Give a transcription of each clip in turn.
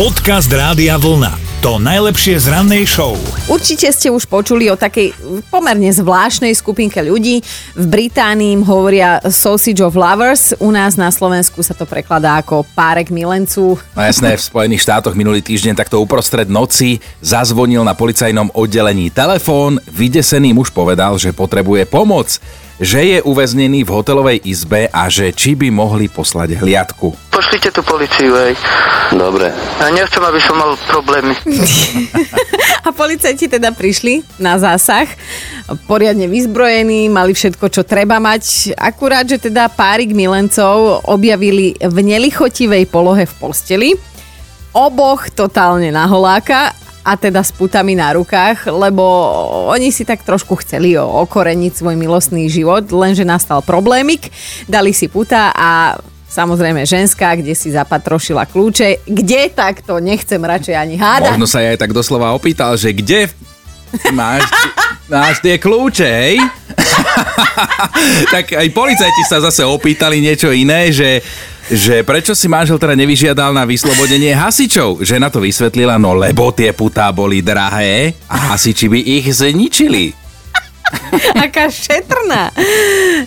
Podcast Rádia Vlna. To najlepšie z rannej show. Určite ste už počuli o takej pomerne zvláštnej skupinke ľudí. V Británii im hovoria Sausage of Lovers, u nás na Slovensku sa to prekladá ako párek milencu. No jasné, v Spojených štátoch minulý týždeň takto uprostred noci zazvonil na policajnom oddelení telefón. Vydesený muž povedal, že potrebuje pomoc že je uväznený v hotelovej izbe a že či by mohli poslať hliadku. Pošlite tú policiu, hej. Dobre. Ja nechcem, aby som mal problémy. A policajti teda prišli na zásah, poriadne vyzbrojení, mali všetko, čo treba mať. Akurát, že teda párik milencov objavili v nelichotivej polohe v posteli. Oboch totálne na holáka a teda s putami na rukách, lebo oni si tak trošku chceli okoreniť svoj milostný život, lenže nastal problémik, dali si puta a samozrejme ženská, kde si zapatrošila kľúče. Kde tak to nechcem radšej ani hádať. Možno sa ja aj tak doslova opýtal, že kde máš, máš tie kľúče, hej? tak aj policajti sa zase opýtali niečo iné, že že prečo si manžel teda nevyžiadal na vyslobodenie hasičov. Žena to vysvetlila, no lebo tie putá boli drahé a hasiči by ich zničili. Aká šetrná.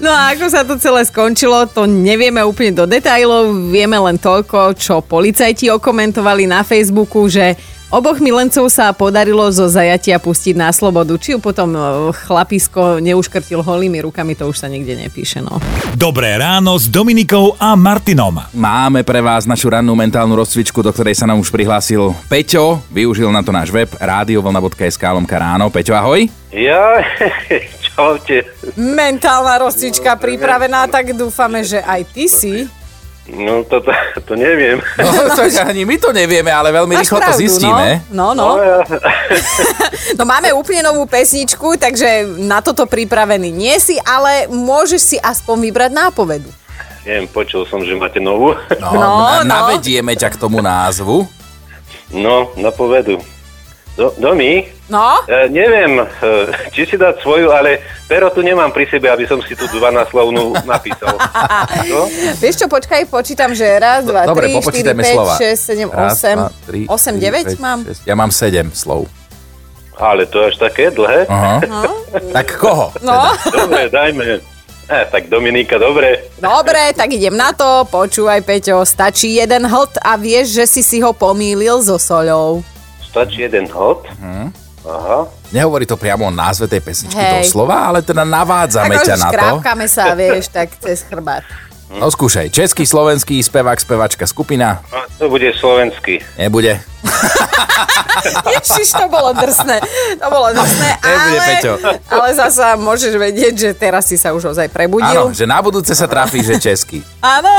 No a ako sa to celé skončilo, to nevieme úplne do detajlov. Vieme len toľko, čo policajti okomentovali na Facebooku, že Oboch milencov sa podarilo zo zajatia pustiť na slobodu. Či ju potom e, chlapisko neuškrtil holými rukami, to už sa nikde nepíše. No. Dobré ráno s Dominikou a Martinom. Máme pre vás našu rannú mentálnu rozcvičku, do ktorej sa nám už prihlásil Peťo. Využil na to náš web radiovlna.sk lomka ráno. Peťo, ahoj. Ja, čaute. Mentálna rozcvička pripravená, tak dúfame, že aj ty si. No to, to, to neviem. No, to ani my to nevieme, ale veľmi Máš rýchlo to pravdu, zistíme. No, no. No, no. ja, No máme úplne novú pesničku, takže na toto pripravený nie si, ale môžeš si aspoň vybrať nápovedu. neviem, počul som, že máte novú. No, No, na, no. Navedieme ťa k tomu názvu. No, napovedu. Do, Domi, No? e, neviem, e, či si dať svoju, ale pero tu nemám pri sebe, aby som si tu 12 slovnú napísal. No? Vieš čo, počkaj, počítam, že raz, dva, Dobre, tri, štyri, päť, slova. šesť, sedem, Raz, osem. dva, tri, Osem, deväť päť, mám? šesť. Ja mám sedem slov. Ale to až také dlhé. Aha. Tak koho? No, Dobre, dajme. E, tak Dominika, dobre. dobre, tak idem na to. Počúvaj, Peťo, stačí jeden hlт a vieš, že si si ho pomýlil so soľou. Stačí jeden hod. Aha. Nehovorí to priamo o názve tej pesničky Hej. doslova, ale teda navádzame Ako ťa na to. škrápkame sa, vieš, tak cez chrbát. No skúšaj, český, slovenský, spevák, spevačka, skupina. A to bude slovenský. Nebude. Ježiš, to bolo drsné. To bolo drsné, Nebude, ale, Peťo. ale zasa môžeš vedieť, že teraz si sa už ozaj prebudil. Áno, že na budúce sa trafí, že český. Áno.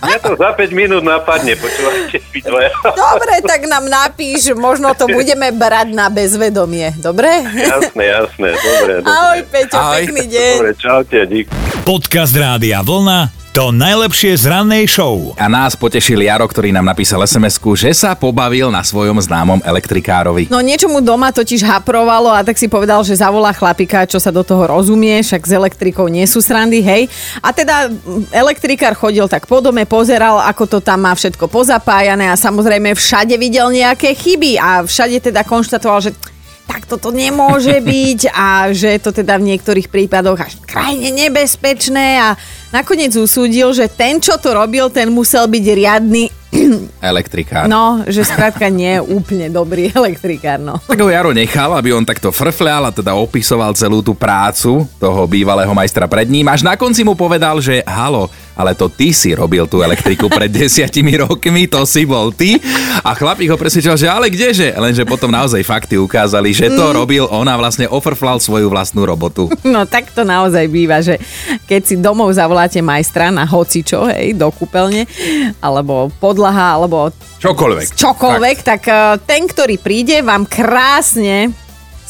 Mňa to za 5 minút napadne, počúvajte vy dvaja. Dobre, tak nám napíš, možno to budeme brať na bezvedomie. Dobre? Jasné, jasné, dobre, dobre. Ahoj, Peťo, Ahoj. pekný deň. Dobre, čaute, dík. Podcast Rádia Vlna. To najlepšie z rannej show. A nás potešil Jaro, ktorý nám napísal sms že sa pobavil na svojom známom elektrikárovi. No niečo mu doma totiž haprovalo a tak si povedal, že zavolá chlapika, čo sa do toho rozumie, však s elektrikou nie sú srandy, hej. A teda elektrikár chodil tak po dome, pozeral, ako to tam má všetko pozapájané a samozrejme všade videl nejaké chyby a všade teda konštatoval, že tak toto nemôže byť a že je to teda v niektorých prípadoch až krajne nebezpečné a nakoniec usúdil, že ten, čo to robil, ten musel byť riadny, Elektrikár. no, že skrátka nie je úplne dobrý elektrikár, no. Tak ho Jaro nechal, aby on takto frfľal a teda opisoval celú tú prácu toho bývalého majstra pred ním. Až na konci mu povedal, že halo, ale to ty si robil tú elektriku pred desiatimi rokmi, to si bol ty. A chlapík ho presvedčil, že ale kdeže? Lenže potom naozaj fakty ukázali, že to robil on a vlastne ofrflal svoju vlastnú robotu. No tak to naozaj býva, že keď si domov zavoláte majstra na hocičo, hej, do kúpeľne, alebo podlaha, alebo Čokoľvek. čokoľvek, tak eh, ten, ktorý príde, vám krásne,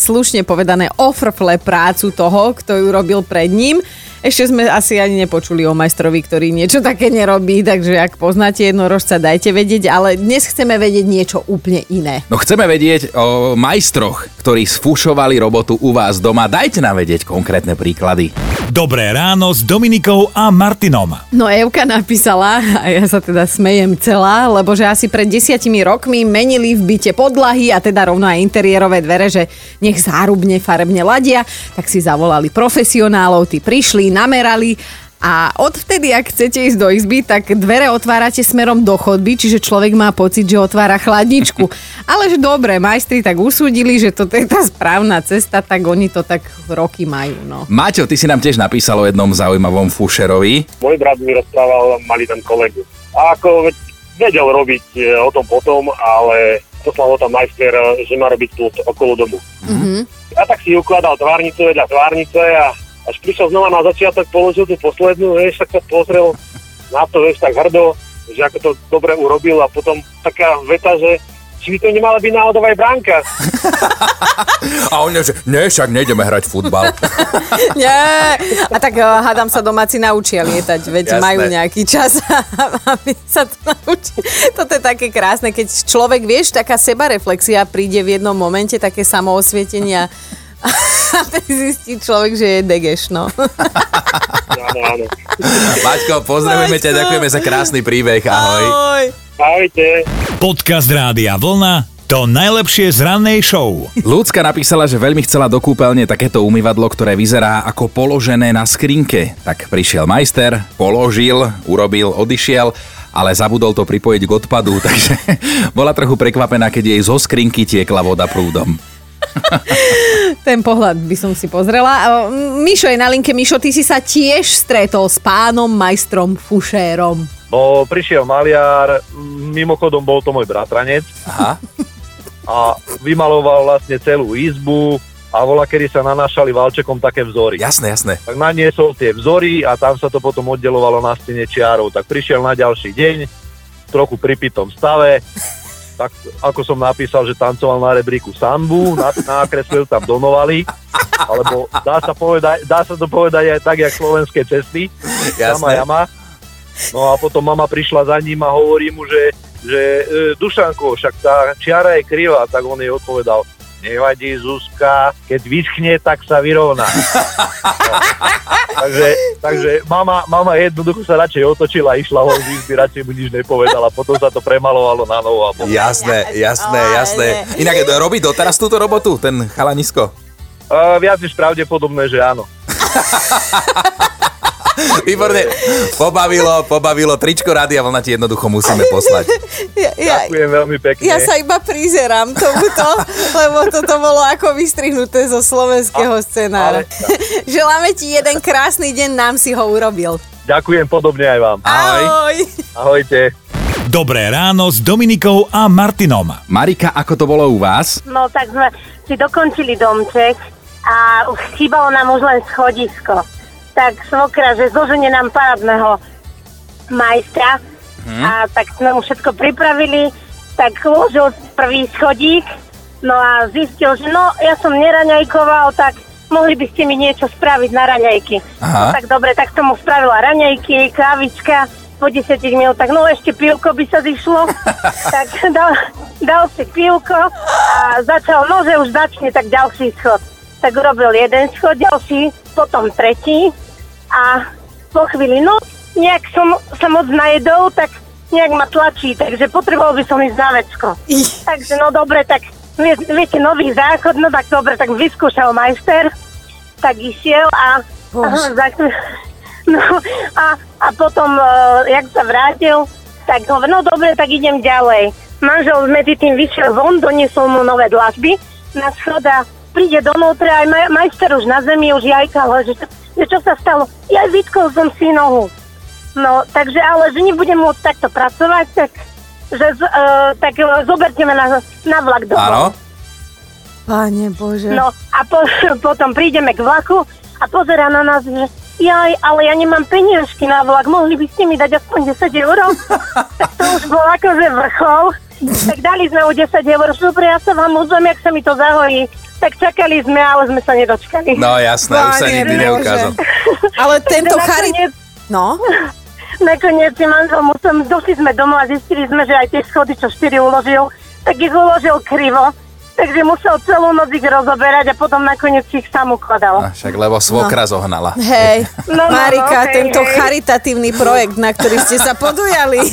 slušne povedané, ofrfle prácu toho, kto ju robil pred ním. Ešte sme asi ani nepočuli o majstrovi, ktorý niečo také nerobí, takže ak poznáte jednorožca, dajte vedieť, ale dnes chceme vedieť niečo úplne iné. No chceme vedieť o majstroch, ktorí sfušovali robotu u vás doma. Dajte nám vedieť konkrétne príklady. Dobré ráno s Dominikou a Martinom. No Evka napísala, a ja sa teda smejem celá, lebo že asi pred desiatimi rokmi menili v byte podlahy a teda rovno aj interiérové dvere, že nech zárubne farebne ladia, tak si zavolali profesionálov, tí prišli, namerali a odvtedy, ak chcete ísť do izby, tak dvere otvárate smerom do chodby, čiže človek má pocit, že otvára chladničku. Ale že dobre, majstri tak usúdili, že toto je tá správna cesta, tak oni to tak roky majú. No. Maťo, ty si nám tiež napísal o jednom zaujímavom fušerovi. Môj brat mi rozprával, mali tam kolegu. A ako vedel robiť e, o tom potom, ale poslal ho tam majster, e, že má robiť tu okolo domu. Mhm. Ja tak si ukladal tvárnicu vedľa tvárnice a až prišiel znova na začiatok, položil tú poslednú, vieš, tak sa pozrel na to, vieš, tak hrdo, že ako to dobre urobil a potom taká veta, že či by to nemala byť náhodou aj bránka. A on je, že ne, však nejdeme hrať futbal. Nie. A tak eh, hádam sa domáci naučia lietať, veď Jasné. majú nejaký čas, aby sa to naučili. Toto je také krásne, keď človek, vieš, taká sebareflexia príde v jednom momente, také samoosvietenia a zistí človek, že je degeš, no. Áno, áno. Maťko, pozdravujeme ťa, ďakujeme za krásny príbeh, ahoj. Ahoj. Ahojte. Podcast Rádia Vlna to najlepšie z rannej show. Ľudská napísala, že veľmi chcela do kúpeľne takéto umývadlo, ktoré vyzerá ako položené na skrinke. Tak prišiel majster, položil, urobil, odišiel, ale zabudol to pripojiť k odpadu, takže bola trochu prekvapená, keď jej zo skrinky tiekla voda prúdom. Ten pohľad by som si pozrela. Mišo je na linke. Mišo, ty si sa tiež stretol s pánom majstrom Fušérom. No, prišiel maliar, mimochodom bol to môj bratranec Aha. a vymaloval vlastne celú izbu a vola, kedy sa nanášali valčekom také vzory. Jasné, jasné. Tak naniesol tie vzory a tam sa to potom oddelovalo na stene čiarou. Tak prišiel na ďalší deň, trochu pripitom stave, tak ako som napísal, že tancoval na rebríku sambu, na, nakreslil tam donovali, alebo dá sa, povedať, dá sa to povedať aj tak, jak slovenské cesty, sama jama. No a potom mama prišla za ním a hovorí mu, že, že e, Dušanko, však tá čiara je krivá, tak on jej odpovedal, nevadí Zuzka, keď vyschne, tak sa vyrovná. No. Takže, takže mama, mama jednoducho sa radšej otočila a išla von z izby, radšej mu nič nepovedala. Potom sa to premalovalo na novo a bolo. Jasné, jasné, jasné. Inak robí doteraz túto robotu, ten chalanisko? Uh, viac než pravdepodobné, že áno. Výborne. Pobavilo, pobavilo. Tričko Rádia Vlna ti jednoducho musíme poslať. Ja, ja, Ďakujem veľmi pekne. ja sa iba prizerám tomuto, lebo toto bolo ako vystrihnuté zo slovenského scenára. Želáme ti jeden krásny deň, nám si ho urobil. Ďakujem podobne aj vám. Ahoj. Ahoj. Ahojte. Dobré ráno s Dominikou a Martinom. Marika, ako to bolo u vás? No tak sme si dokončili domček a už chýbalo nám už len schodisko. Tak svokra, že zoženie nám parádneho majstra a tak sme mu všetko pripravili, tak uložil prvý schodík, no a zistil, že no, ja som neraňajkoval, tak mohli by ste mi niečo spraviť na raňajky. Aha. No, tak dobre, tak som mu spravila raňajky, kávička, po 10 minútach, no ešte pivko by sa zišlo, tak dal, dal si pivko a začal, no že už začne, tak ďalší schod. Tak urobil jeden schod, ďalší, potom tretí a po chvíli, no nejak som sa moc najedol, tak nejak ma tlačí, takže potreboval by som ísť na vecko. Takže no dobre, tak vie, viete, nový záchod, no tak dobre, tak vyskúšal majster, tak išiel a, a, za- no, a, a potom, uh, jak sa vrátil, tak hovorí, no dobre, tak idem ďalej. Manžel medzi tým vyšiel von, doniesol mu nové dlažby na schoda, príde donútra, aj maj, majster už na zemi, už jajkal, že, že čo sa stalo? Ja vytkol som si nohu. No, takže ale, že nebudem môcť takto pracovať, tak, že, z- uh, tak uh, zoberte ma na, na vlak domov. Áno? Pane Bože. No a po, potom prídeme k vlaku a pozera na nás, že jaj, ale ja nemám peniažky na vlak, mohli by ste mi dať aspoň 10 eur? tak to už bol akože vrchol. Tak dali sme mu 10 eur, dobre, ja sa vám ozvem, jak sa mi to zahojí. Tak čakali sme, ale sme sa nedočkali. No jasné, už sa nikdy neukázal. Ale tento charit... No, Nakoniec si manžel musel, došli sme domov a zistili sme, že aj tie schody, čo štyri uložil, tak ich uložil krivo. Takže musel celú noc ich rozoberať a potom nakoniec ich sám ukladal. A však lebo svokra zohnala. Hej, No, no, Marika, no, hej, tento hej. charitatívny projekt, na ktorý ste sa podujali,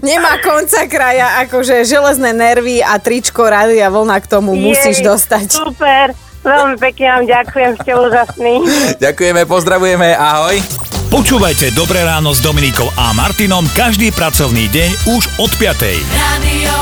nemá konca kraja, akože železné nervy a tričko Rádia Vlna k tomu musíš Jej, dostať. Super, veľmi pekne vám ďakujem, ste úžasní. Ďakujeme, pozdravujeme, ahoj. Počúvajte Dobré ráno s Dominikou a Martinom každý pracovný deň už od 5. Radio.